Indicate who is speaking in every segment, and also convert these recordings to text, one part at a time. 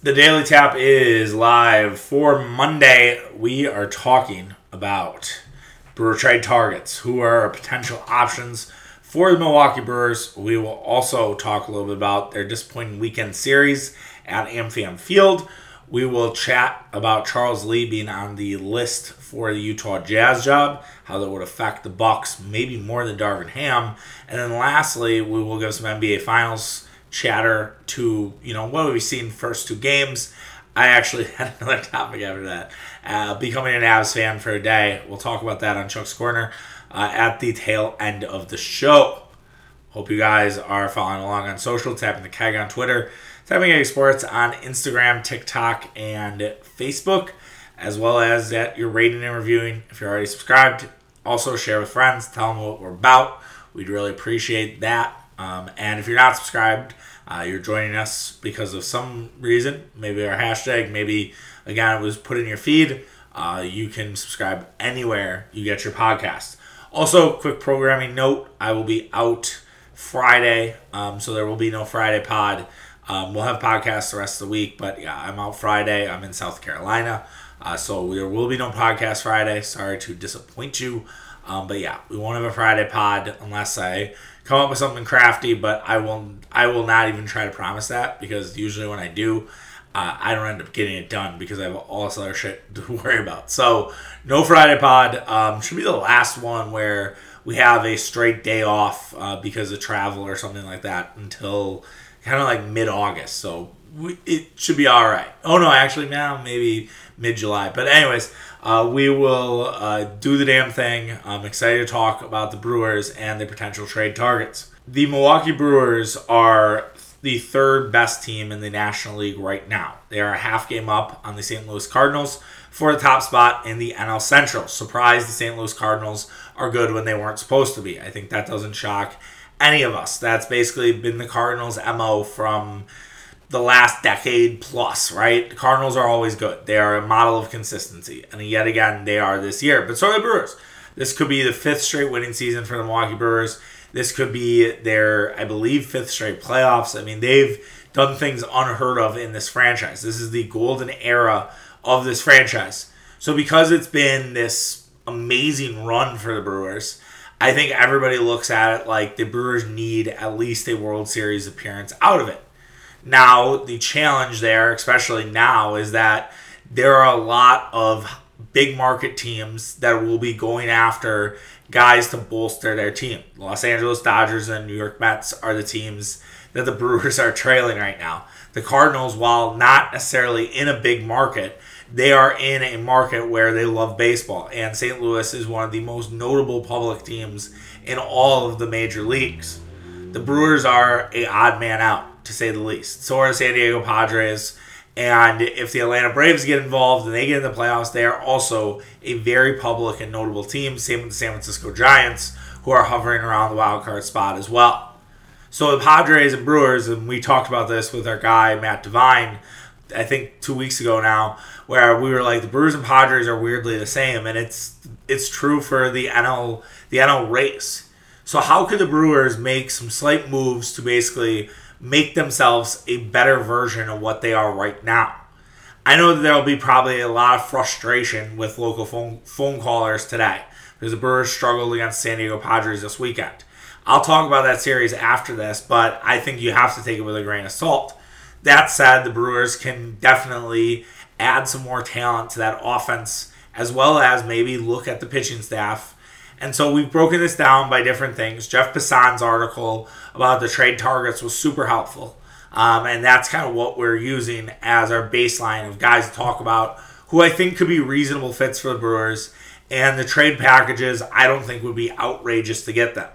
Speaker 1: The Daily Tap is live for Monday. We are talking about Brewer trade targets, who are potential options for the Milwaukee Brewers. We will also talk a little bit about their disappointing weekend series at AmFam Field. We will chat about Charles Lee being on the list for the Utah Jazz job, how that would affect the Bucks, maybe more than Darvin Ham. And then lastly, we will give some NBA Finals chatter to you know what we've seen first two games. I actually had another topic after that. Uh, becoming an Avs fan for a day. We'll talk about that on Chuck's Corner uh, at the tail end of the show. Hope you guys are following along on social, tapping the keg on Twitter, tapping A Sports on Instagram, TikTok, and Facebook, as well as that you're rating and reviewing. If you're already subscribed, also share with friends, tell them what we're about. We'd really appreciate that. Um, and if you're not subscribed, uh, you're joining us because of some reason, maybe our hashtag, maybe again it was put in your feed. Uh, you can subscribe anywhere you get your podcast. Also, quick programming note: I will be out Friday, um, so there will be no Friday pod. Um, we'll have podcasts the rest of the week, but yeah, I'm out Friday. I'm in South Carolina, uh, so there will be no podcast Friday. Sorry to disappoint you, um, but yeah, we won't have a Friday pod unless I come up with something crafty, but I will I will not even try to promise that because usually when I do, uh, I don't end up getting it done because I have all this other shit to worry about. So no Friday pod um, should be the last one where we have a straight day off uh, because of travel or something like that until kind of like mid August. So we, it should be all right. Oh no, actually now maybe mid July. But anyways, uh, we will uh, do the damn thing. I'm excited to talk about the Brewers and the potential trade targets. The Milwaukee Brewers are the third best team in the National League right now. They are a half game up on the St. Louis Cardinals for the top spot in the NL Central. Surprise, the St. Louis Cardinals are good when they weren't supposed to be. I think that doesn't shock any of us. That's basically been the Cardinals' MO from the last decade plus, right? The Cardinals are always good. They are a model of consistency. And yet again, they are this year. But so are the Brewers. This could be the fifth straight winning season for the Milwaukee Brewers. This could be their, I believe, fifth straight playoffs. I mean, they've done things unheard of in this franchise. This is the golden era of this franchise. So because it's been this amazing run for the Brewers, I think everybody looks at it like the Brewers need at least a World Series appearance out of it. Now, the challenge there, especially now, is that there are a lot of big market teams that will be going after guys to bolster their team. Los Angeles Dodgers and New York Mets are the teams that the Brewers are trailing right now. The Cardinals, while not necessarily in a big market, they are in a market where they love baseball. And St. Louis is one of the most notable public teams in all of the major leagues. The Brewers are a odd man out to say the least. So are the San Diego Padres. And if the Atlanta Braves get involved and they get in the playoffs, they are also a very public and notable team. Same with the San Francisco Giants, who are hovering around the wild card spot as well. So the Padres and Brewers, and we talked about this with our guy Matt Devine, I think two weeks ago now, where we were like the Brewers and Padres are weirdly the same, and it's it's true for the NL the NL race. So how could the Brewers make some slight moves to basically make themselves a better version of what they are right now. I know that there'll be probably a lot of frustration with local phone, phone callers today because the Brewers struggled against San Diego Padres this weekend. I'll talk about that series after this, but I think you have to take it with a grain of salt. That said, the Brewers can definitely add some more talent to that offense, as well as maybe look at the pitching staff and so we've broken this down by different things. Jeff Passan's article about the trade targets was super helpful. Um, and that's kind of what we're using as our baseline of guys to talk about who I think could be reasonable fits for the Brewers. And the trade packages, I don't think would be outrageous to get them.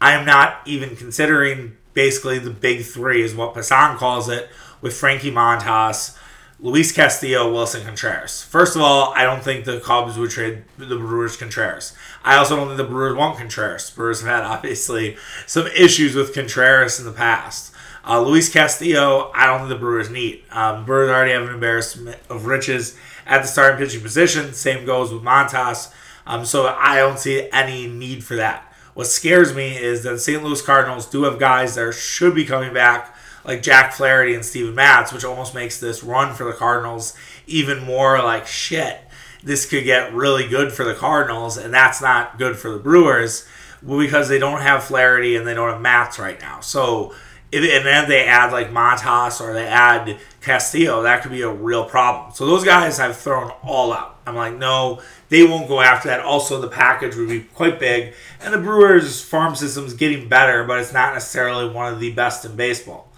Speaker 1: I am not even considering basically the big three, is what Passan calls it, with Frankie Montas, Luis Castillo, Willson Contreras. First of all, I don't think the Cubs would trade the Brewers Contreras. I also don't think the Brewers want Contreras. Brewers have had obviously some issues with Contreras in the past. Uh, Luis Castillo, I don't think the Brewers need. Um, Brewers already have an embarrassment of riches at the starting pitching position. Same goes with Montas. Um, so I don't see any need for that. What scares me is that the St. Louis Cardinals do have guys that should be coming back like Jack Flaherty and Steven Matz, which almost makes this run for the Cardinals even more like shit. This could get really good for the Cardinals, and that's not good for the Brewers because they don't have Flaherty and they don't have Matz right now. So, if, and then they add like Montas or they add Castillo, that could be a real problem. So those guys I've thrown all out. I'm like, no, they won't go after that. Also, the package would be quite big, and the Brewers' farm system is getting better, but it's not necessarily one of the best in baseball.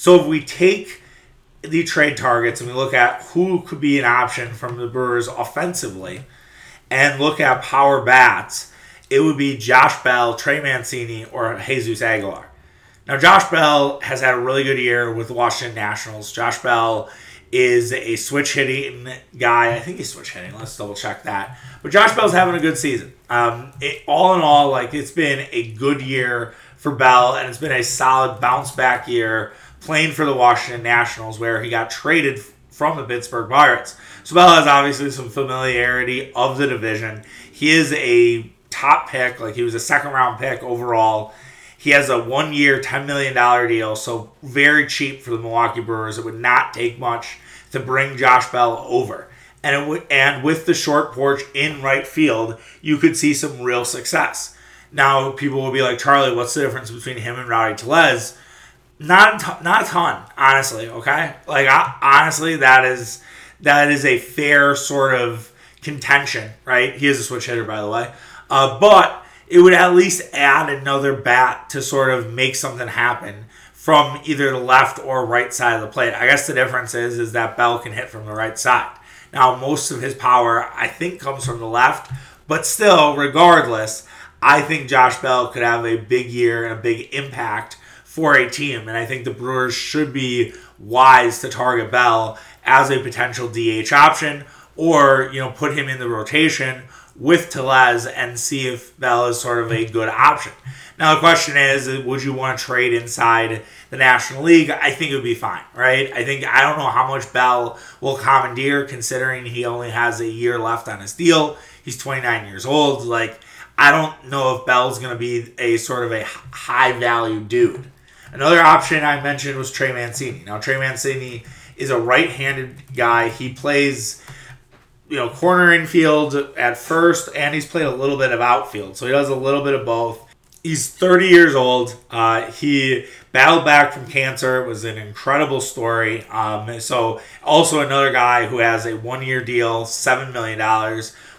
Speaker 1: So if we take the trade targets and we look at who could be an option from the Brewers offensively, and look at power bats, it would be Josh Bell, Trey Mancini, or Jesus Aguilar. Now, Josh Bell has had a really good year with the Washington Nationals. Josh Bell is a switch hitting guy. I think he's switch hitting. Let's double check that. But Josh Bell's having a good season. Um, it, all in all, like it's been a good year for Bell, and it's been a solid bounce back year playing for the Washington Nationals, where he got traded from the Pittsburgh Pirates. So Bell has obviously some familiarity of the division. He is a top pick, like he was a second round pick overall. He has a one year, $10 million deal, so very cheap for the Milwaukee Brewers. It would not take much to bring Josh Bell over. And, would, and with the short porch in right field, you could see some real success. Now, people will be like, Charlie, what's the difference between him and Rowdy Tellez? Not a ton, not a ton, honestly. Okay, like I, honestly, that is that is a fair sort of contention, right? He is a switch hitter, by the way, uh, but it would at least add another bat to sort of make something happen from either the left or right side of the plate. I guess the difference is is that Bell can hit from the right side. Now, most of his power, I think, comes from the left, but still, regardless, I think Josh Bell could have a big year and a big impact for a team. And I think the Brewers should be wise to target Bell as a potential DH option or, you know, put him in the rotation with Tellez and see if Bell is sort of a good option. Now the question is, would you want to trade inside the National League? I think it would be fine, right? I think I don't know how much Bell will commandeer considering he only has a year left on his deal. He's 29 years old. Like I don't know if Bell's going to be a sort of a high value dude. Another option I mentioned was Trey Mancini. Now Trey Mancini is a right-handed guy. He plays you know, corner infield at first, and he's played a little bit of outfield. So he does a little bit of both. He's 30 years old. Uh, he battled back from cancer. It was an incredible story. Um, so, also another guy who has a one year deal, $7 million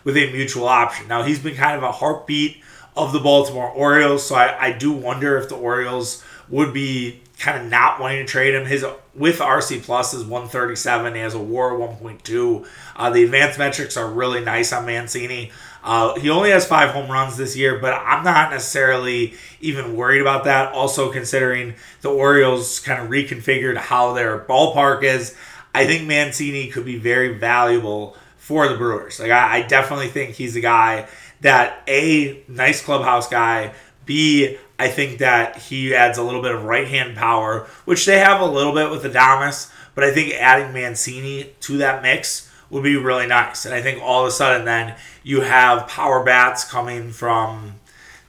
Speaker 1: with a mutual option. Now, he's been kind of a heartbeat of the Baltimore Orioles. So, I, I do wonder if the Orioles would be kind of not wanting to trade him. His with RC Plus is 137. He has a WAR 1.2. Uh, the advanced metrics are really nice on Mancini. Uh, he only has five home runs this year, but I'm not necessarily even worried about that. Also, considering the Orioles kind of reconfigured how their ballpark is, I think Mancini could be very valuable for the Brewers. Like I, I definitely think he's a guy that a nice clubhouse guy. B, I think that he adds a little bit of right hand power, which they have a little bit with Adames, but I think adding Mancini to that mix would be really nice. And I think all of a sudden then you have power bats coming from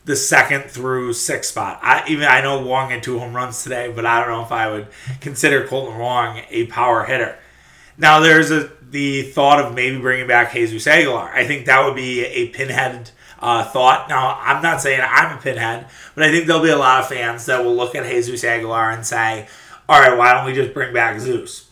Speaker 1: the second through sixth spot. I even I know Wong had two home runs today, but I don't know if I would consider Kolten Wong a power hitter. Now there's a the thought of maybe bringing back Jesus Aguilar. I think that would be a pinhead uh, thought. Now, I'm not saying I'm a pinhead, but I think there'll be a lot of fans that will look at Jesus Aguilar and say, all right, why don't we just bring back Zeus?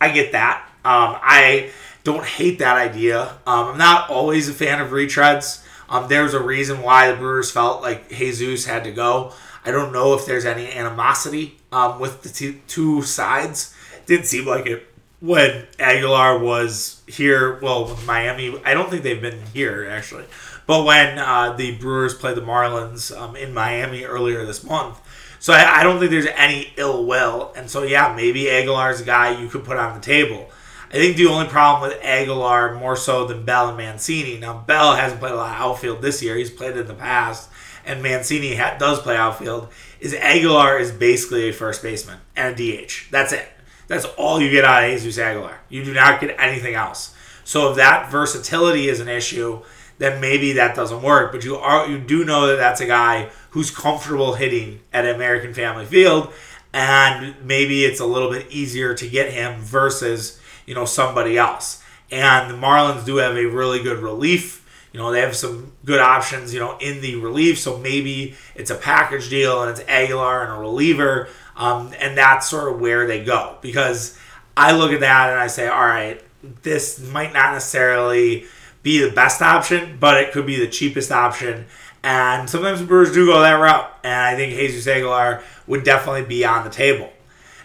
Speaker 1: I get that. Um, I don't hate that idea. Um, I'm not always a fan of retreads. Um, there's a reason why the Brewers felt like Jesus had to go. I don't know if there's any animosity um, with the t- two sides. Didn't seem like it when Aguilar was here. Well, Miami, I don't think they've been here actually. But when uh, the Brewers played the Marlins um, in Miami earlier this month, so I, I, don't think there's any ill will. And so yeah, maybe Aguilar's a guy you could put on the table. I think the only problem with Aguilar more so than Bell and Mancini. Now Bell hasn't played a lot of outfield this year; he's played in the past, and Mancini ha- does play outfield. Is Aguilar is basically a first baseman and a DH. That's it. That's all you get out of Jesus Aguilar. You do not get anything else. So if that versatility is an issue, then maybe that doesn't work. But you are you do know that that's a guy who's comfortable hitting at American Family Field, and maybe it's a little bit easier to get him versus you know somebody else. And the Marlins do have a really good relief. You know, they have some good options, you know, in the relief. So maybe it's a package deal and it's Aguilar and a reliever. Um, and that's sort of where they go. Because I look at that and I say, all right, this might not necessarily be the best option, but it could be the cheapest option. And sometimes the Brewers do go that route. And I think Jesus Aguilar would definitely be on the table.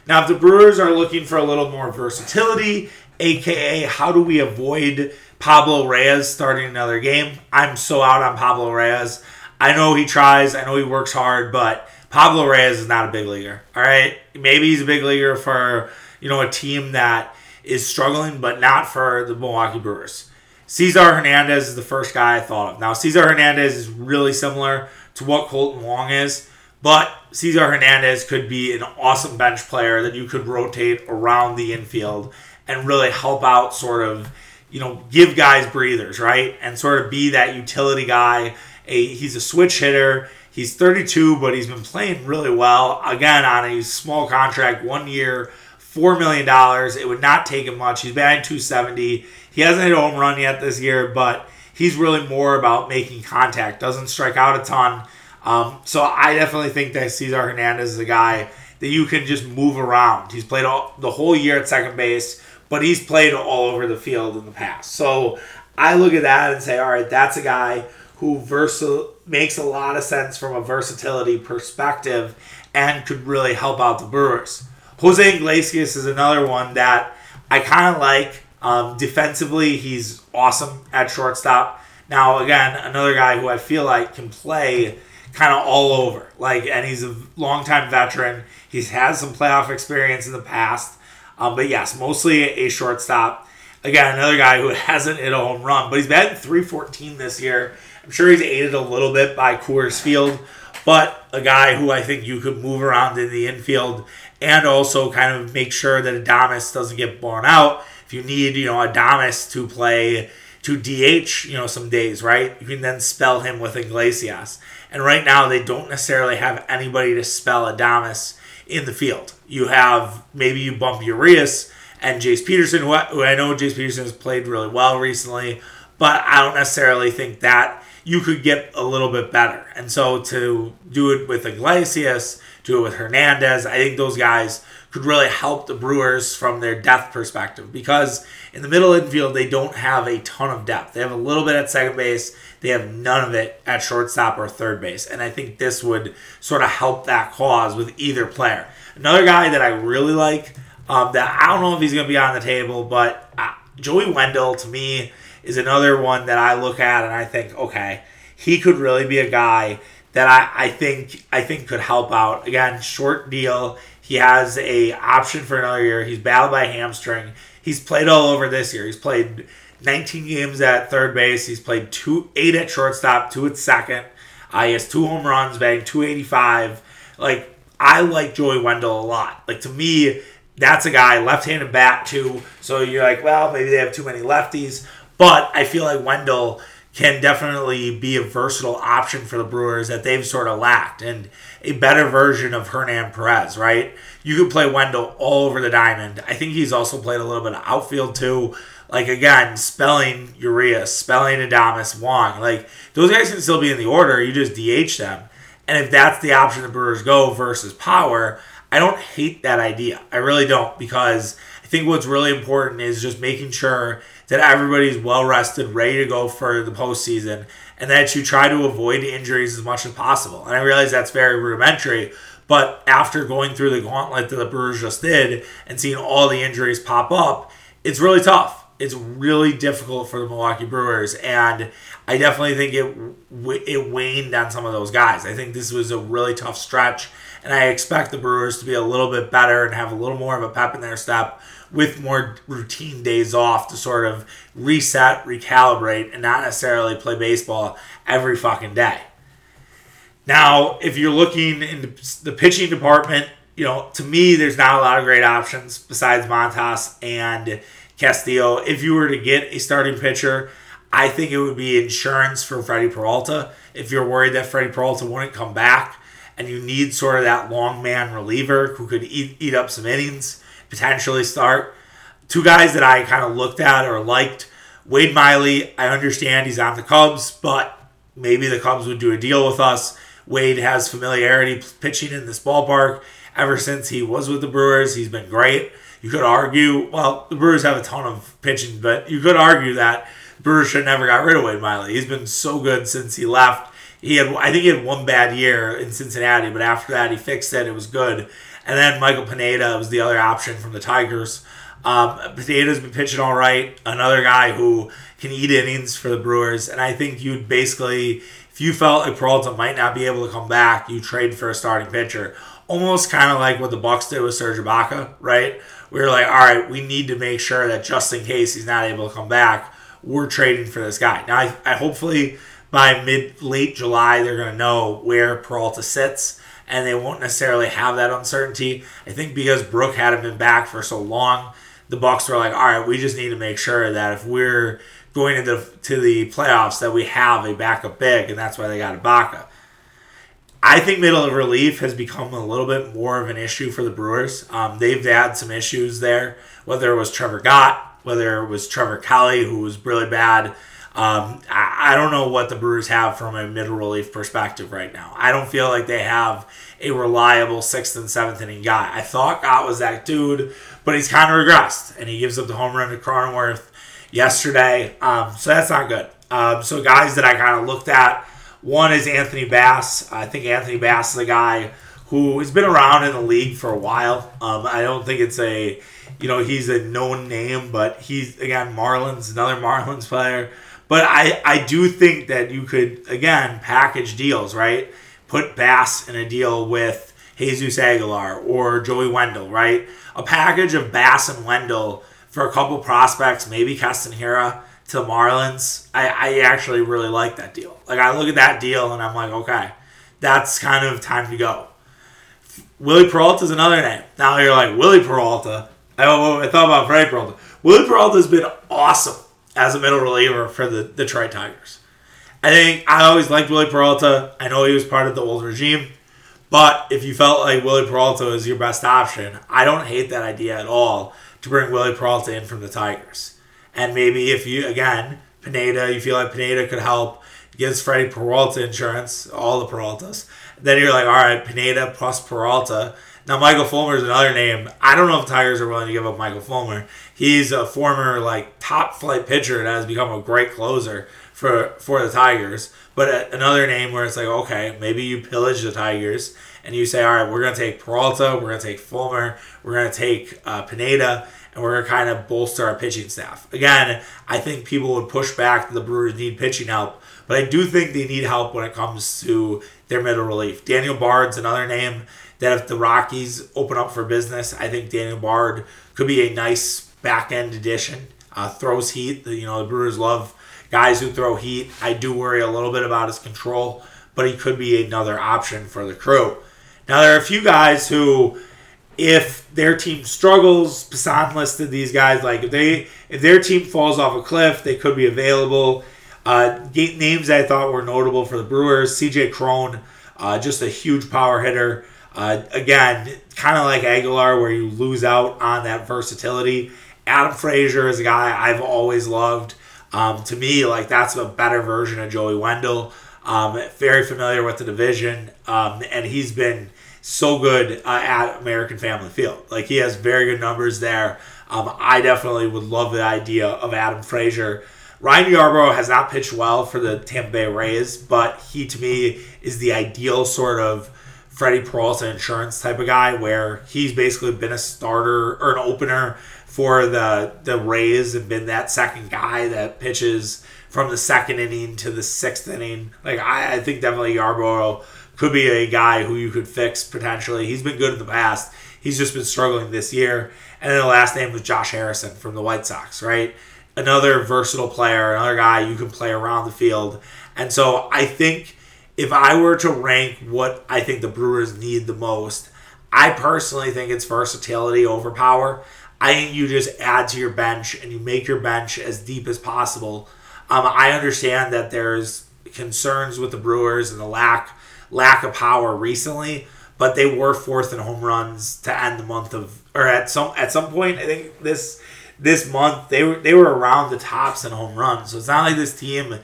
Speaker 1: Now, if the Brewers are looking for a little more versatility, aka how do we avoid Pablo Reyes starting another game? I'm so out on Pablo Reyes. I know he tries, I know he works hard, but Pablo Reyes is not a big leaguer. All right, maybe he's a big leaguer for you know a team that is struggling, but not for the Milwaukee Brewers. Cesar Hernandez is the first guy I thought of. Now, Cesar Hernandez is really similar to what Kolten Wong is, but Cesar Hernandez could be an awesome bench player that you could rotate around the infield and really help out, sort of, you know, give guys breathers, right? And sort of be that utility guy. A, he's a switch hitter. He's 32, but he's been playing really well. Again, on a small contract, one year, $4 million. It would not take him much. He's batting 270. He hasn't hit a home run yet this year, but he's really more about making contact. Doesn't strike out a ton. Um, so I definitely think that Cesar Hernandez is a guy that you can just move around. He's played all, the whole year at second base, but he's played all over the field in the past. So I look at that and say, all right, that's a guy who versa- makes a lot of sense from a versatility perspective and could really help out the Brewers. Jose Iglesias is another one that I kind of like. Um, defensively, he's awesome at shortstop. Now, again, another guy who I feel like can play kind of all over. Like, and he's a longtime veteran. He's had some playoff experience in the past. Um, but yes, mostly a shortstop. Again, another guy who hasn't hit a home run, but he's batting 314 this year. I'm sure he's aided a little bit by Coors Field, but a guy who I think you could move around in the infield and also kind of make sure that Adames doesn't get blown out. If you need, you know, Adames to play to DH, you know, some days, right? You can then spell him with Iglesias. And right now, they don't necessarily have anybody to spell Adames in the field. You have maybe you bump Urias and Jace Peterson, who I, who I know Jace Peterson has played really well recently, but I don't necessarily think that you could get a little bit better. And so to do it with Iglesias, do it with Hernandez, I think those guys could really help the Brewers from their depth perspective because in the middle infield they don't have a ton of depth. They have a little bit at second base, they have none of it at shortstop or third base, and I think this would sort of help that cause with either player. Another guy that I really like um, that I don't know if he's going to be on the table, but uh, Joey Wendle to me is another one that I look at and I think, okay, he could really be a guy that I, I think I think could help out. Again, short deal. He has a option for another year. He's battled by hamstring. He's played all over this year. He's played 19 games at third base. He's played two eight at shortstop, two at second. Uh, he has two home runs, batting 285. Like I like Joey Wendle a lot. Like to me, that's a guy left-handed bat too. So you're like, well, maybe they have too many lefties, but I feel like Wendle can definitely be a versatile option for the Brewers that they've sort of lacked and a better version of Hernan Perez, right? You could play Wendle all over the diamond. I think he's also played a little bit of outfield too. Like again, spelling Urias, spelling Adames, Wong. Like those guys can still be in the order. You just DH them. And if that's the option the Brewers go versus power, I don't hate that idea. I really don't because I think what's really important is just making sure that everybody's well rested, ready to go for the postseason, and that you try to avoid injuries as much as possible. And I realize that's very rudimentary, but after going through the gauntlet that the Brewers just did and seeing all the injuries pop up, it's really tough. It's really difficult for the Milwaukee Brewers, and I definitely think it it waned on some of those guys. I think this was a really tough stretch, and I expect the Brewers to be a little bit better and have a little more of a pep in their step with more routine days off to sort of reset, recalibrate, and not necessarily play baseball every fucking day. Now, if you're looking in the pitching department, you know, to me, there's not a lot of great options besides Montas and Castillo. If you were to get a starting pitcher, I think it would be insurance for Freddie Peralta. If you're worried that Freddie Peralta wouldn't come back, and you need sort of that long man reliever who could eat, eat up some innings, potentially start. Two guys that I kind of looked at or liked Wade Miley, I understand he's on the Cubs, but maybe the Cubs would do a deal with us. Wade has familiarity pitching in this ballpark ever since he was with the Brewers. He's been great. You could argue, well, the Brewers have a ton of pitching, but you could argue that Brewers should never got rid of Wade Miley. He's been so good since he left. He had, I think, he had one bad year in Cincinnati, but after that, he fixed it. It was good. And then Michael Pineda was the other option from the Tigers. Um, Pineda's been pitching all right. Another guy who can eat innings for the Brewers, and I think you'd basically, if you felt like Peralta might not be able to come back, you trade for a starting pitcher. Almost kind of like what the Bucks did with Serge Ibaka, right? We were like, all right, we need to make sure that just in case he's not able to come back, we're trading for this guy. Now, I, I hopefully by mid late July they're going to know where Peralta sits, and they won't necessarily have that uncertainty. I think because Brook hadn't been back for so long, the Bucks were like, all right, we just need to make sure that if we're going into to the playoffs, that we have a backup big, and that's why they got Ibaka. I think middle of relief has become a little bit more of an issue for the Brewers. Um, they've had some issues there, whether it was Trevor Gott, whether it was Trevor Kelly, who was really bad. Um, I, I, don't know what the Brewers have from a middle relief perspective right now. I don't feel like they have a reliable sixth and seventh inning guy. I thought Gott was that dude, but he's kind of regressed, and he gives up the home run to Cronenworth yesterday. Um, so that's not good. Um, so guys that I kind of looked at one is Anthony Bass. I think Anthony Bass is a guy who has been around in the league for a while. Um, I don't think it's a, you know, he's a known name, but he's again Marlins, another Marlins player. But I, I do think that you could again package deals, right? Put Bass in a deal with Jesus Aguilar or Joey Wendle, right? A package of Bass and Wendle for a couple prospects, maybe Castanera to Marlins, I, I actually really like that deal. Like I look at that deal and I'm like, okay, that's kind of time to go. Willie Peralta is another name. Now you're like Willie Peralta. I, I thought about Freddie Peralta. Willie Peralta has been awesome as a middle reliever for the Detroit Tigers. I think I always liked Willie Peralta. I know he was part of the old regime, but if you felt like Willie Peralta was your best option, I don't hate that idea at all to bring Willie Peralta in from the Tigers. And maybe if you, again, Pineda, you feel like Pineda could help, gives Freddie Peralta insurance, all the Peraltas. Then you're like, all right, Pineda plus Peralta. Now, Michael Fulmer is another name. I don't know if Tigers are willing to give up Michael Fulmer. He's a former like top flight pitcher that has become a great closer for for the Tigers. But another name where it's like, okay, maybe you pillage the Tigers and you say, all right, we're gonna take Peralta, we're gonna take Fulmer, we're gonna take uh, Pineda, and we're to kind of bolster our pitching staff. Again, I think people would push back that the Brewers need pitching help, but I do think they need help when it comes to their middle relief. Daniel Bard's another name that if the Rockies open up for business, I think Daniel Bard could be a nice back end addition. Uh, throws heat. You know, the Brewers love guys who throw heat. I do worry a little bit about his control, but he could be another option for the crew. Now, there are a few guys who if their team struggles, Passan listed these guys like if they if their team falls off a cliff, they could be available. Uh, names I thought were notable for the Brewers: C.J. Cron, uh, just a huge power hitter. Uh, again, kind of like Aguilar, where you lose out on that versatility. Adam Frazier is a guy I've always loved. Um, to me, like that's a better version of Joey Wendle. Um, very familiar with the division, um, and he's been so good uh, at American Family Field. Like he has very good numbers there. Um, I definitely would love the idea of Adam Frazier. Ryan Yarbrough has not pitched well for the Tampa Bay Rays, but he to me is the ideal sort of Freddie Peralta insurance type of guy where he's basically been a starter or an opener for the the Rays and been that second guy that pitches from the second inning to the sixth inning. Like I, I think definitely Yarbrough could be a guy who you could fix potentially. He's been good in the past. He's just been struggling this year. And then the last name was Josh Harrison from the White Sox, right? Another versatile player, another guy you can play around the field. And so I think if I were to rank what I think the Brewers need the most, I personally think it's versatility over power. I think you just add to your bench and you make your bench as deep as possible. Um, I understand that there's concerns with the Brewers and the lack lack of power recently, but they were fourth in home runs to end the month of or at some at some point I think this this month they were they were around the tops in home runs. So it's not like this team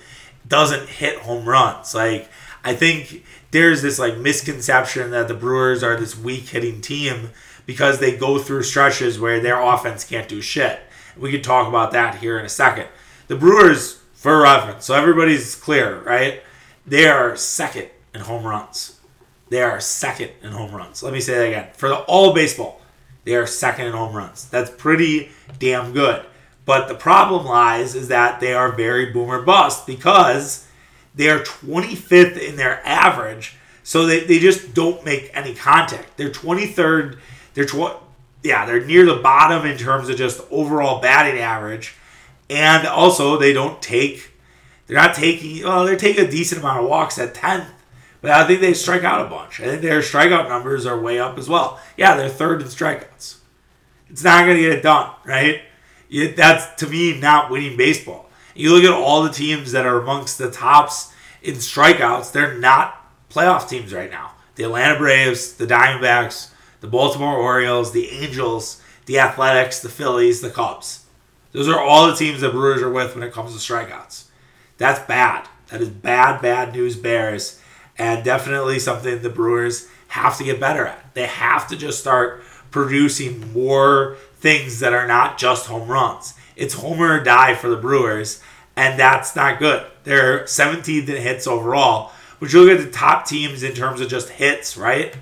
Speaker 1: doesn't hit home runs. Like I think there's this like misconception that the Brewers are this weak hitting team because they go through stretches where their offense can't do shit. We could talk about that here in a second. The Brewers, for reference, so everybody's clear, right? They are second in home runs. They are second in home runs. Let me say that again. For the all baseball, they are second in home runs. That's pretty damn good. But the problem lies is that they are very boomer bust because they are 25th in their average. So they, they just don't make any contact. They're 23rd. They're tw- yeah, they're near the bottom in terms of just overall batting average. And also they don't take they're not taking well, they're taking a decent amount of walks at 10th. But I think they strike out a bunch. I think their strikeout numbers are way up as well. Yeah, they're third in strikeouts. It's not going to get it done, right? that's to me not winning baseball. You look at all the teams that are amongst the tops in strikeouts, they're not playoff teams right now. The Atlanta Braves, the Diamondbacks, the Baltimore Orioles, the Angels, the Athletics, the Phillies, the Cubs. Those are all the teams that Brewers are with when it comes to strikeouts. That's bad. That is bad, bad news bears. And definitely something the Brewers have to get better at. They have to just start producing more things that are not just home runs. It's homer or die for the Brewers, and that's not good. They're 17th in hits overall. But you look at the top teams in terms of just hits, right?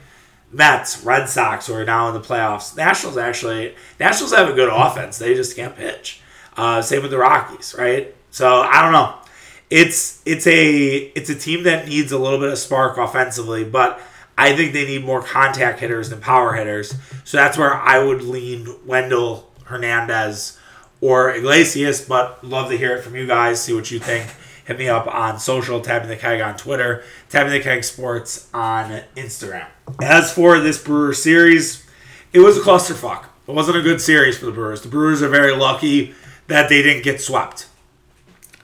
Speaker 1: Mets, Red Sox, who are now in the playoffs. Nationals actually, Nationals have a good offense. They just can't pitch. Uh, same with the Rockies, right? So I don't know. It's it's a it's a team that needs a little bit of spark offensively, but I think they need more contact hitters than power hitters. So that's where I would lean Wendle Hernandez, or Iglesias. But love to hear it from you guys. See what you think. Hit me up on social, tapping the keg on Twitter, tapping the keg sports on Instagram. As for this Brewer series, it was a clusterfuck. It wasn't a good series for the Brewers. The Brewers are very lucky that they didn't get swept.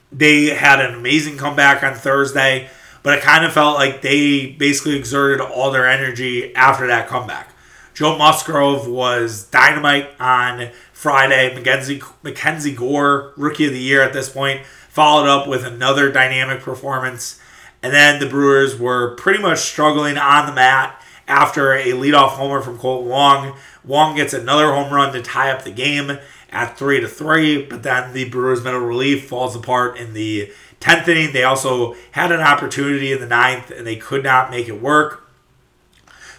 Speaker 1: They had an amazing comeback on Thursday but it kind of felt like they basically exerted all their energy after that comeback. Joe Musgrove was dynamite on Friday. Mackenzie, Mackenzie Gore, rookie of the year at this point, followed up with another dynamic performance. And then the Brewers were pretty much struggling on the mat after a leadoff homer from Kolten Wong. Wong gets another home run to tie up the game at three to three, but then the Brewers' middle relief falls apart in the 10th inning. They also had an opportunity in the ninth and they could not make it work.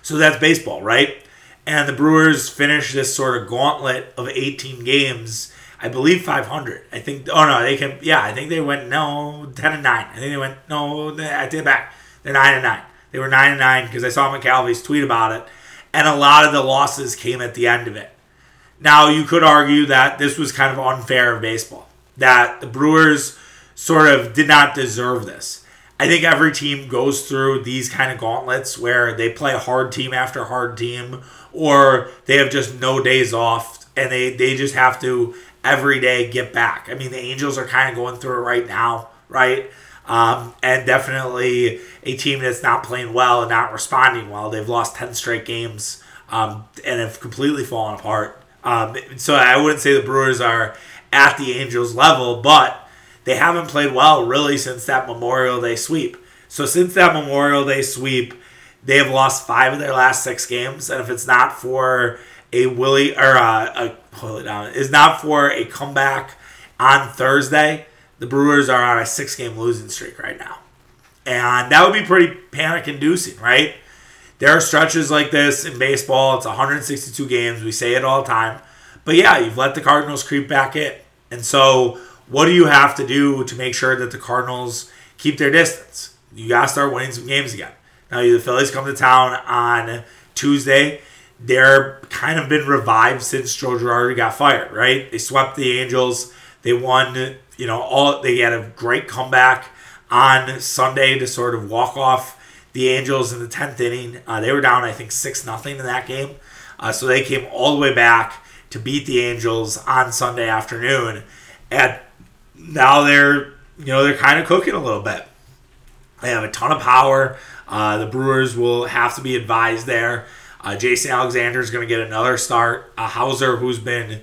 Speaker 1: So that's baseball, right? And the Brewers finished this sort of gauntlet of 18 games. I believe 500. I think. Oh no, they can. Yeah, I think they went no 10 and 9. I think they went no. I take it back. They're 9 and 9. They were 9 and 9 because I saw McCalvy's tweet about it, and a lot of the losses came at the end of it. Now you could argue that this was kind of unfair of baseball. That the Brewers sort of did not deserve this. I think every team goes through these kind of gauntlets where they play hard team after hard team, or they have just no days off and they, they just have to every day get back. I mean, the Angels are kind of going through it right now, right? Um, and definitely a team that's not playing well and not responding well. They've lost 10 straight games um, and have completely fallen apart. Um, so I wouldn't say the Brewers are at the Angels level, but they haven't played well really since that Memorial Day sweep. So since that Memorial Day sweep, they have lost five of their last six games, and if it's not for a Willie or a, a hold it down, is not for a comeback on Thursday, the Brewers are on a six-game losing streak right now, and that would be pretty panic-inducing, right? There are stretches like this in baseball. It's 162 games. We say it all the time, but yeah, you've let the Cardinals creep back in, and so what do you have to do to make sure that the Cardinals keep their distance? You got to start winning some games again. Now, the Phillies come to town on Tuesday. They're kind of been revived since Joe Girardi got fired, right? They swept the Angels. They won, you know, all. They had a great comeback on Sunday to sort of walk off the Angels in the tenth inning. Uh, they were down, I think, six nothing in that game. Uh, so they came all the way back to beat the Angels on Sunday afternoon. And now they're you know they're kind of cooking a little bit. They have a ton of power. Uh, the Brewers will have to be advised there. Uh, Jason Alexander is going to get another start. Uh, Houser, who's been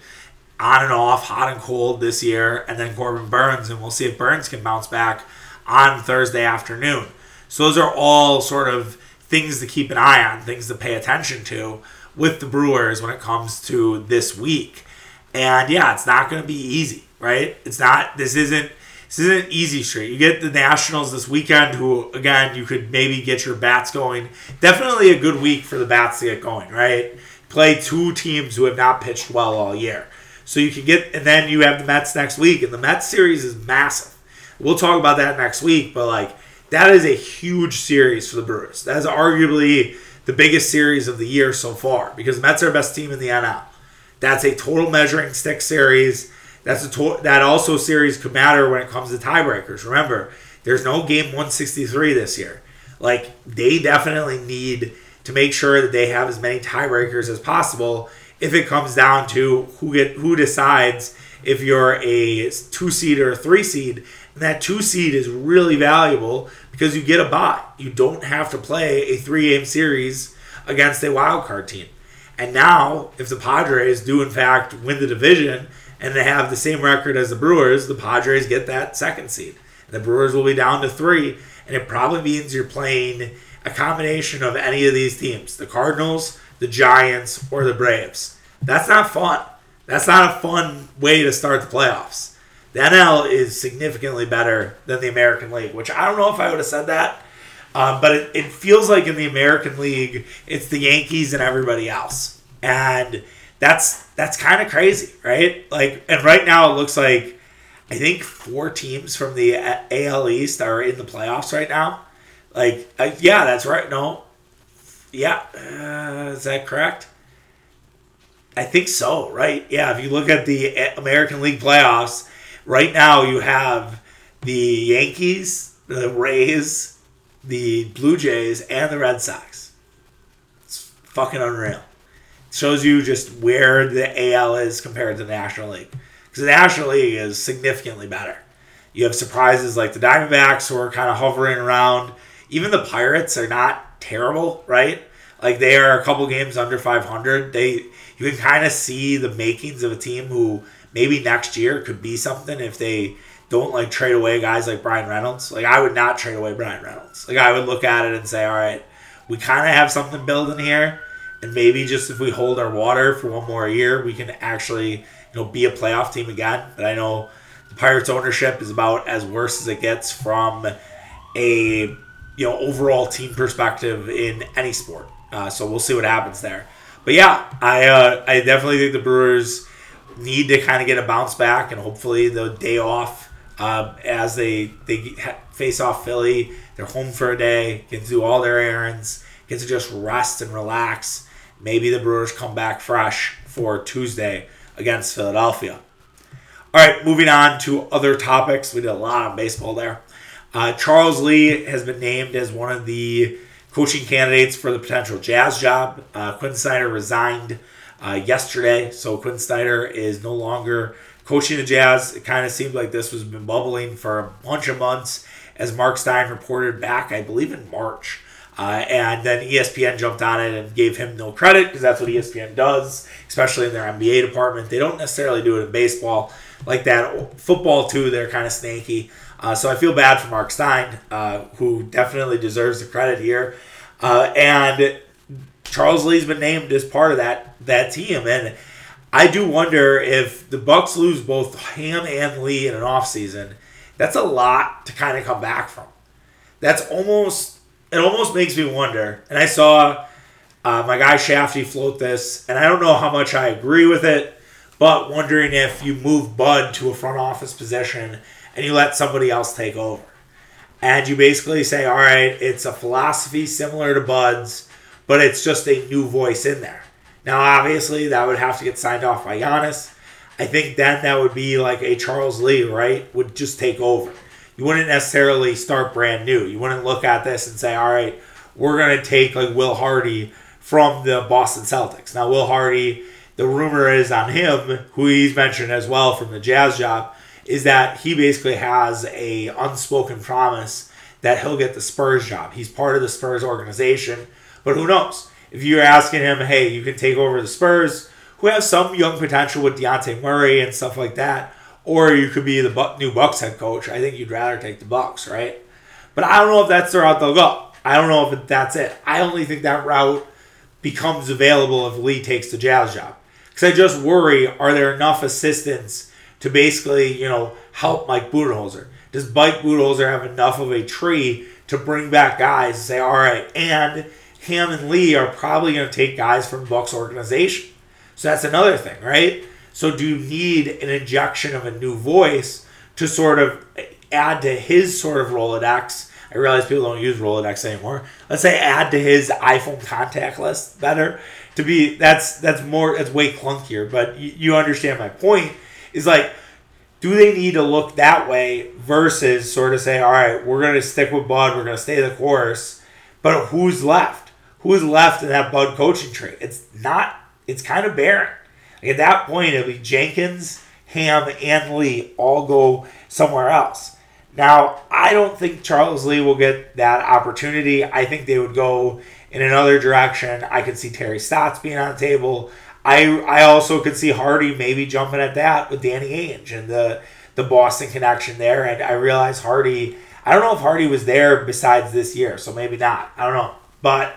Speaker 1: on and off, hot and cold this year, and then Corbin Burnes, and we'll see if Burnes can bounce back on Thursday afternoon. So those are all sort of things to keep an eye on, things to pay attention to with the Brewers when it comes to this week. And yeah, it's not going to be easy, right? It's not. This isn't. This isn't easy street. You get the Nationals this weekend, who again you could maybe get your bats going. Definitely a good week for the bats to get going, right? Play two teams who have not pitched well all year, so you can get. And then you have the Mets next week, and the Mets series is massive. We'll talk about that next week, but like that is a huge series for the Brewers. That is arguably the biggest series of the year so far because Mets are best team in the NL. That's a total measuring stick series. That's a to- that also series could matter when it comes to tiebreakers. Remember, there's no game 163 this year. Like they definitely need to make sure that they have as many tiebreakers as possible if it comes down to who get who decides if you're a two seed or a three seed. And that two seed is really valuable because you get a bye. You don't have to play a three game series against a wild card team. And now, if the Padres do in fact win the division and they have the same record as the Brewers, the Padres get that second seed. The Brewers will be down to three, and it probably means you're playing a combination of any of these teams the Cardinals, the Giants, or the Braves. That's not fun. That's not a fun way to start the playoffs. The NL is significantly better than the American League, which I don't know if I would have said that, um, but it, it feels like in the American League, it's the Yankees and everybody else, and that's that's kind of crazy, right? Like, and right now it looks like I think four teams from the AL East are in the playoffs right now. Like, uh, yeah, that's right. No, yeah, uh, is that correct? I think so, right? Yeah, if you look at the American League playoffs, right now you have the Yankees, the Rays, the Blue Jays, and the Red Sox. It's fucking unreal. Shows you just where the AL is compared to the National League. Because the National League is significantly better. You have surprises like the Diamondbacks who are kind of hovering around. Even the Pirates are not terrible, right? Like they are a couple games under 500. They you can kind of see the makings of a team who maybe next year could be something if they don't like trade away guys like Bryan Reynolds. Like I would not trade away Bryan Reynolds. Like I would look at it and say, all right, we kind of have something building here, and maybe just if we hold our water for one more year, we can actually you know be a playoff team again. But I know the Pirates ownership is about as worse as it gets from a you know overall team perspective in any sport. Uh, so we'll see what happens there. But yeah, I uh, I definitely think the Brewers need to kind of get a bounce back, and hopefully the day off uh, as they they face off Philly, they're home for a day, can do all their errands, get to just rest and relax. Maybe the Brewers come back fresh for Tuesday against Philadelphia. All right, moving on to other topics. We did a lot on baseball there. Uh, Charles Lee has been named as one of the coaching candidates for the potential Jazz job. Uh, Quin Snyder resigned uh, yesterday, so Quin Snyder is no longer coaching the Jazz. It kind of seemed like this was been bubbling for a bunch of months, as Marc Stein reported back, I believe, in March. Uh, and then ESPN jumped on it and gave him no credit because that's what ESPN does, especially in their NBA department. They don't necessarily do it in baseball like that. Football, too, they're kind of snaky. Uh, so I feel bad for Marc Stein, uh, who definitely deserves the credit here. Uh, and Charles Lee's been named as part of that that team, and I do wonder if the Bucks lose both Ham and Lee in an offseason, that's a lot to kind of come back from. That's almost it almost makes me wonder. And I saw uh, my guy Shafty float this, and I don't know how much I agree with it, but wondering if you move Bud to a front office position and you let somebody else take over. And you basically say, all right, it's a philosophy similar to Bud's, but it's just a new voice in there. Now, obviously, that would have to get signed off by Giannis. I think then that would be like a Charles Lee, right? Would just take over. You wouldn't necessarily start brand new. You wouldn't look at this and say, all right, we're going to take like Will Hardy from the Boston Celtics. Now, Will Hardy, the rumor is on him, who he's mentioned as well from the Jazz job, is that he basically has a unspoken promise that he'll get the Spurs job. He's part of the Spurs organization, but who knows? If you're asking him, hey, you can take over the Spurs, who have some young potential with Dejounte Murray and stuff like that, or you could be the new Bucks head coach. I think you'd rather take the Bucks, right? But I don't know if that's the route they'll go. I don't know if that's it. I only think that route becomes available if Lee takes the Jazz job. Because I just worry, are there enough assistants to basically, you know, help Mike Budenholzer? Does Mike Budenholzer have enough of a tree to bring back guys and say, all right, and him and Lee are probably going to take guys from Bucks organization. So that's another thing, right? So do you need an injection of a new voice to sort of add to his sort of Rolodex? I realize people don't use Rolodex anymore. Let's say add to his iPhone contact list better. To be that's that's more that's way clunkier, but you, you understand my point. Is like, do they need to look that way versus sort of say, all right, we're gonna stick with Bud, we're gonna stay the course, but who's left? Who's left in that Bud coaching tree? It's not. It's kind of barren. At that point, it'll be Jenkins, Ham, and Lee all go somewhere else. Now, I don't think Charles Lee will get that opportunity. I think they would go in another direction. I could see Terry Stotts being on the table. I I also could see Hardy maybe jumping at that with Danny Ainge and the the Boston connection there. And I realize Hardy. I don't know if Hardy was there besides this year, so maybe not. I don't know, but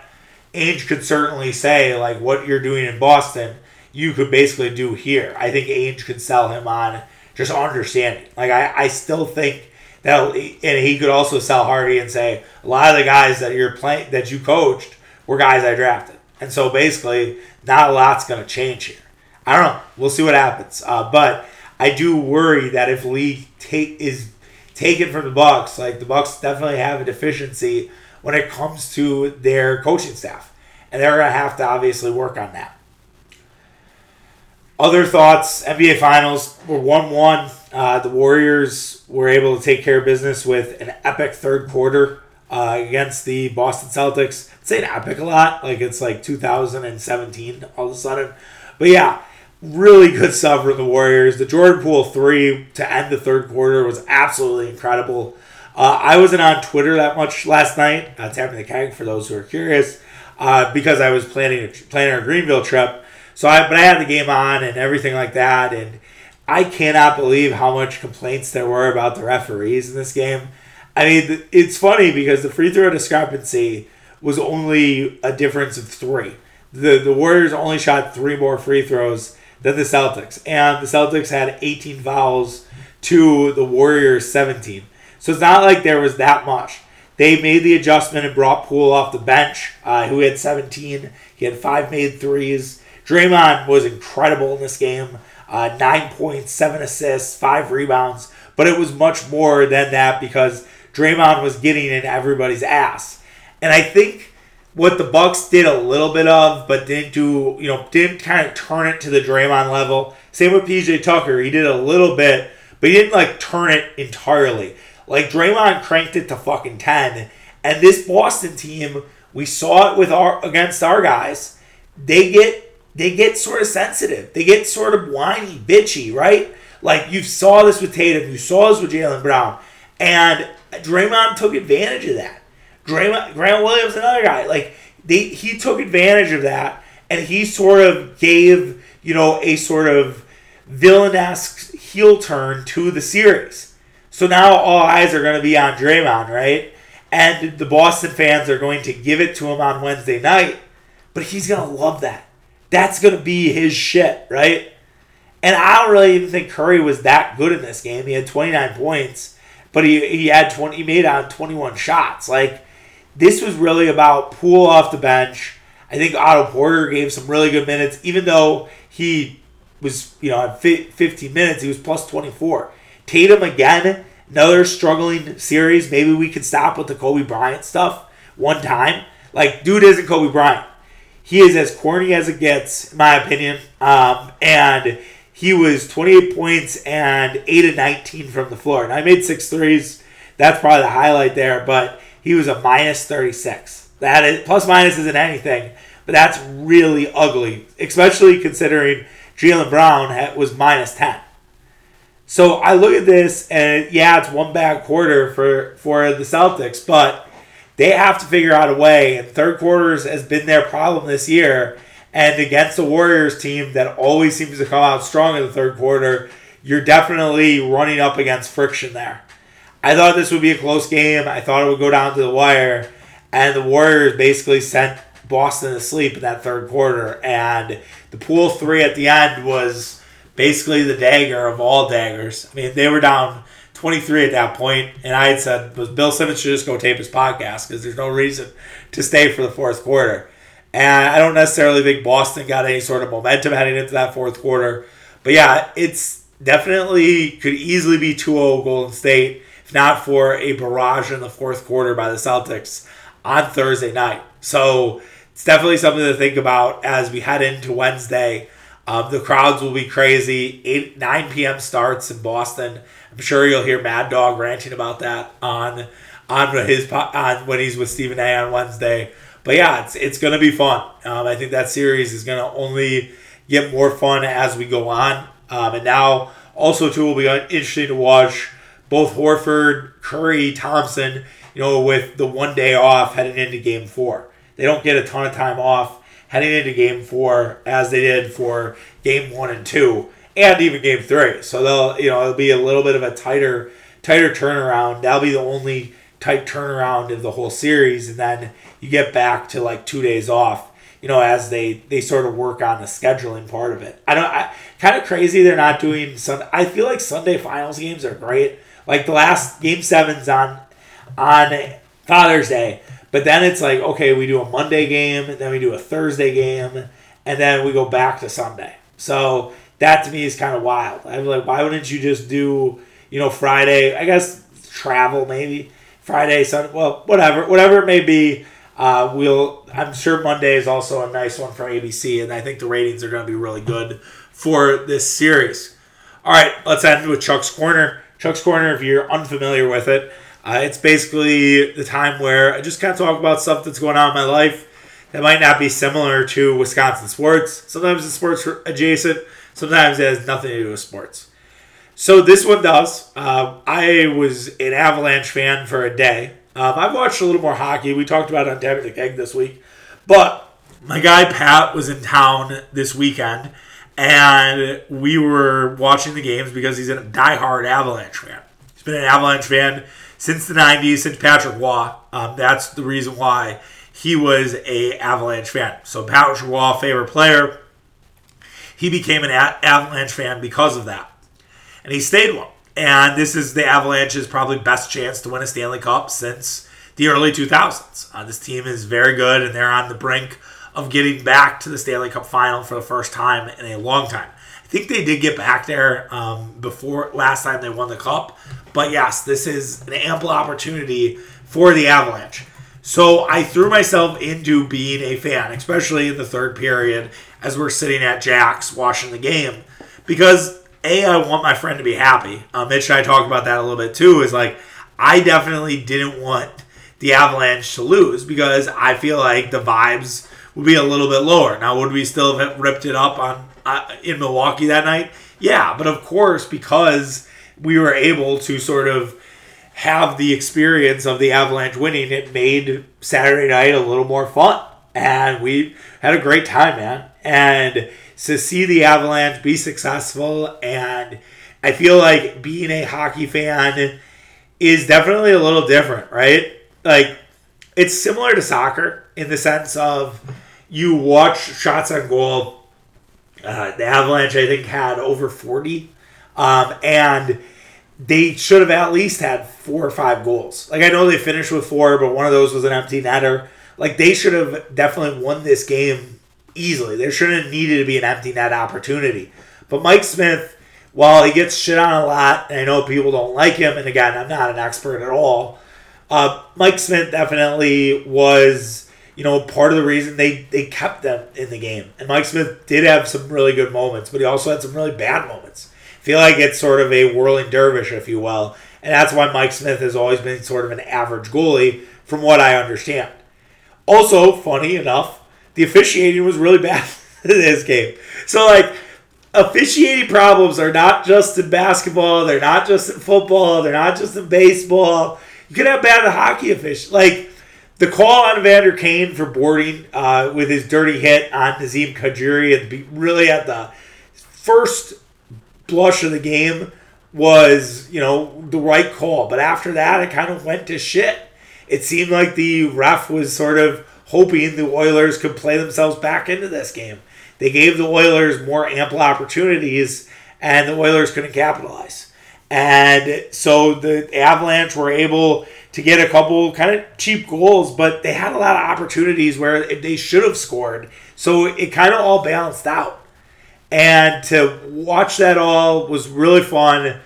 Speaker 1: Ainge could certainly say like what you're doing in Boston you could basically do here. I think Ainge could sell him on just understanding. Like I, I still think that, and he could also sell Hardy and say a lot of the guys that you're playing that you coached were guys I drafted, and so basically not a lot's going to change here. I don't know. We'll see what happens. Uh, but I do worry that if Lee take is taken from the Bucks, like the Bucks definitely have a deficiency when it comes to their coaching staff, and they're going to have to obviously work on that. Other thoughts: NBA Finals were one-one. Uh, the Warriors were able to take care of business with an epic third quarter uh, against the Boston Celtics. I'd say an epic a lot, like it's like 2017 all of a sudden. But yeah, really good stuff from the Warriors. The Jordan Poole three to end the third quarter was absolutely incredible. Uh, I wasn't on Twitter that much last night, uh, tapping the keg for those who are curious, uh, because I was planning a, planning our Greenville trip. So I, but I had the game on and everything like that, and I cannot believe how much complaints there were about the referees in this game. I mean, it's funny because the free throw discrepancy was only a difference of three. The the Warriors only shot three more free throws than the Celtics, and the Celtics had 18 fouls to the Warriors 17. So it's not like there was that much. They made the adjustment and brought Poole off the bench, uh, who had 17. He had five made threes. Draymond was incredible in this game. Uh, nine points, seven assists, five rebounds. But it was much more than that because Draymond was getting in everybody's ass. And I think what the Bucks did a little bit of, but didn't do, you know, didn't kind of turn it to the Draymond level. Same with PJ Tucker. He did a little bit, but he didn't like turn it entirely. Like Draymond cranked it to fucking 10. And this Boston team, we saw it with our against our guys. They get they get sort of sensitive. They get sort of whiny, bitchy, right? Like you saw this with Tatum, you saw this with Jaylen Brown, and Draymond took advantage of that. Draymond, Grant Williams, another guy, like they, he took advantage of that, and he sort of gave you know a sort of villainous heel turn to the series. So now all eyes are going to be on Draymond, right? And the Boston fans are going to give it to him on Wednesday night, but he's going to love that that's going to be his shit, right? And I don't really even think Curry was that good in this game. He had 29 points, but he, he had 20 he made on 21 shots. Like this was really about Poole off the bench. I think Otto Porter gave some really good minutes, even though he was, you know, at 15 minutes, he was plus 24. Tatum again, another struggling series. Maybe we can stop with the Kobe Bryant stuff one time. Like, dude isn't Kobe Bryant he is as corny as it gets, in my opinion. Um, and he was 28 points and 8 of 19 from the floor. And I made six threes. That's probably the highlight there, but he was a minus 36. That is plus minus isn't anything, but that's really ugly, especially considering Jaylen Brown was minus 10. So I look at this, and yeah, it's one bad quarter for for the Celtics, but they have to figure out a way. And third quarters has been their problem this year. And against the Warriors team that always seems to come out strong in the third quarter, you're definitely running up against friction there. I thought this would be a close game. I thought it would go down to the wire. And the Warriors basically sent Boston to sleep in that third quarter. And the Poole three at the end was basically the dagger of all daggers. I mean, they were down 23 at that point, and I had said Bill Simmons should just go tape his podcast because there's no reason to stay for the fourth quarter. And I don't necessarily think Boston got any sort of momentum heading into that fourth quarter. But yeah, it's definitely could easily be 2 0 Golden State, if not for a barrage in the fourth quarter by the Celtics on Thursday night. So it's definitely something to think about as we head into Wednesday. Um, the crowds will be crazy. 8, 9 p.m. starts in Boston. I'm sure you'll hear Mad Dog ranting about that on on his on when he's with Stephen A. on Wednesday. But yeah, it's it's gonna be fun. Um, I think that series is gonna only get more fun as we go on. Um, and now also too will be interesting to watch both Horford, Curry, Thompson. You know, with the one day off heading into Game Four, they don't get a ton of time off heading into Game Four as they did for Game One and Two and even game three. So they'll you know it'll be a little bit of a tighter tighter turnaround. That'll be the only tight turnaround of the whole series, and then you get back to like two days off. You know, as they they sort of work on the scheduling part of it. I don't. I kind of crazy they're not doing some. I feel like Sunday finals games are great. Like the last game sevens on on Father's Day, but then it's like okay, we do a Monday game, then we do a Thursday game, and then we go back to Sunday. So that to me is kind of wild. I'm like, why wouldn't you just do, you know, Friday? I guess travel maybe Friday, Sunday. Well, whatever, whatever it may be. Uh, we'll. I'm sure Monday is also a nice one for ABC, and I think the ratings are going to be really good for this series. All right, let's end with Chuck's Corner. Chuck's Corner, if you're unfamiliar with it, uh, it's basically the time where I just kind of talk about stuff that's going on in my life that might not be similar to Wisconsin sports. Sometimes it's sports are adjacent Sometimes it has nothing to do with sports. So this one does. Um, I was an Avalanche fan for a day. Um, I've watched a little more hockey. We talked about it on Tapping the Keg this week. But my guy Pat was in town this weekend, and we were watching the games because he's a diehard Avalanche fan. He's been an Avalanche fan since the 90s, since Patrick Roy. Um, that's the reason why he was a Avalanche fan. So Patrick Roy, favorite player, he became an Avalanche fan because of that. And he stayed one. And this is the Avalanche's probably best chance to win a Stanley Cup since the early 2000s. Uh, this team is very good, and they're on the brink of getting back to the Stanley Cup final for the first time in a long time. I think they did get back there um, before last time they won the Cup. But yes, this is an ample opportunity for the Avalanche. So I threw myself into being a fan, especially in the third period as we're sitting at Jack's watching the game because a I want my friend to be happy. Uh, Mitch and I talked about that a little bit too. Is like I definitely didn't want the Avalanche to lose because I feel like the vibes would be a little bit lower. Now, would we still have ripped it up on uh, in Milwaukee that night? Yeah, but of course because we were able to sort of have the experience of the Avalanche winning, it made Saturday night a little more fun, and we had a great time, man and to see the Avalanche be successful. And I feel like being a hockey fan is definitely a little different, right? Like, it's similar to soccer in the sense of you watch shots on goal. Uh, the Avalanche, I think, had over 40. Um, and they should have at least had four or five goals. Like, I know they finished with four, but one of those was an empty netter. Like, they should have definitely won this game easily. There shouldn't have needed to be an empty net opportunity. But Mike Smith, while he gets shit on a lot, and I know people don't like him, and again, I'm not an expert at all. Uh, Mike Smith definitely was, you know, part of the reason they, they kept them in the game. And Mike Smith did have some really good moments, but he also had some really bad moments. Feel like it's sort of a whirling dervish, if you will. And that's why Mike Smith has always been sort of an average goalie, from what I understand. Also, funny enough, the officiating was really bad in this game. So like officiating problems are not just in basketball. They're not just in football. They're not just in baseball. You could have bad hockey officials. Like the call on Vander Kane for boarding uh, with his dirty hit on Nazem Kadri and really at the first blush of the game was, you know, the right call. But after that, it kind of went to shit. It seemed like the ref was sort of hoping the Oilers could play themselves back into this game. They gave the Oilers more ample opportunities, and the Oilers couldn't capitalize. And so the Avalanche were able to get a couple kind of cheap goals, but they had a lot of opportunities where they should have scored. So it kind of all balanced out. And to watch that all was really fun.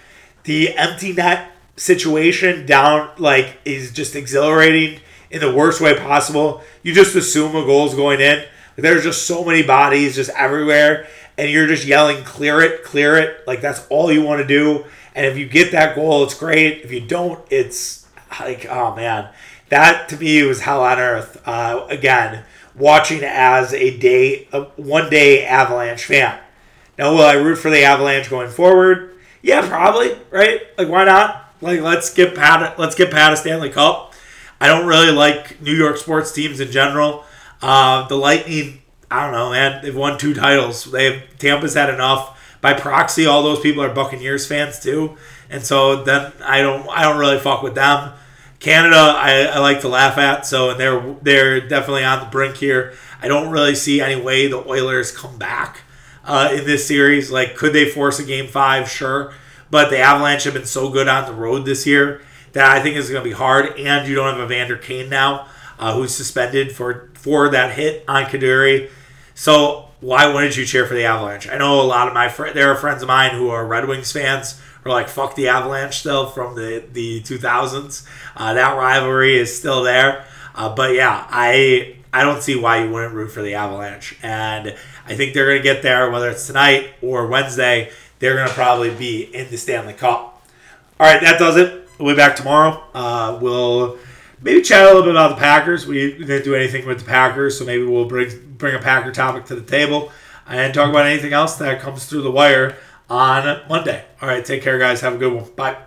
Speaker 1: The empty net situation down like is just exhilarating in the worst way possible. You just assume a goal's going in. There's just so many bodies just everywhere, and you're just yelling, "Clear it, clear it!" Like that's all you want to do. And if you get that goal, it's great. If you don't, it's like, oh man, that to me was hell on earth. Uh, again, watching as a day, a one day Avalanche fan. Now, will I root for the Avalanche going forward? Yeah, probably. Right? Like, why not? Like, let's get Pat. Let's get Pat a Stanley Cup. I don't really like New York sports teams in general. Uh, the Lightning, I don't know, man. They've won two titles. They Tampa's had enough. By proxy, all those people are Buccaneers fans too, and so then I don't I don't really fuck with them. Canada, I, I like to laugh at, so and they're they're definitely on the brink here. I don't really see any way the Oilers come back uh, in this series. Like, could they force a game five? Sure, but the Avalanche have been so good on the road this year that I think is going to be hard. And you don't have a Evander Kane now, uh, who's suspended for for that hit on Kadri. So why wouldn't you cheer for the Avalanche? I know a lot of my friends, there are friends of mine who are Red Wings fans are like fuck the Avalanche still from the the 2000s. Uh, that rivalry is still there. Uh, but yeah, I I don't see why you wouldn't root for the Avalanche, and I think they're going to get there whether it's tonight or Wednesday. They're going to probably be in the Stanley Cup. All right, that does it. We'll be back tomorrow. Uh, we'll maybe chat a little bit about the Packers. We didn't do anything with the Packers, so maybe we'll bring bring a Packer topic to the table and talk about anything else that comes through the wire on Monday. All right, take care, guys. Have a good one. Bye.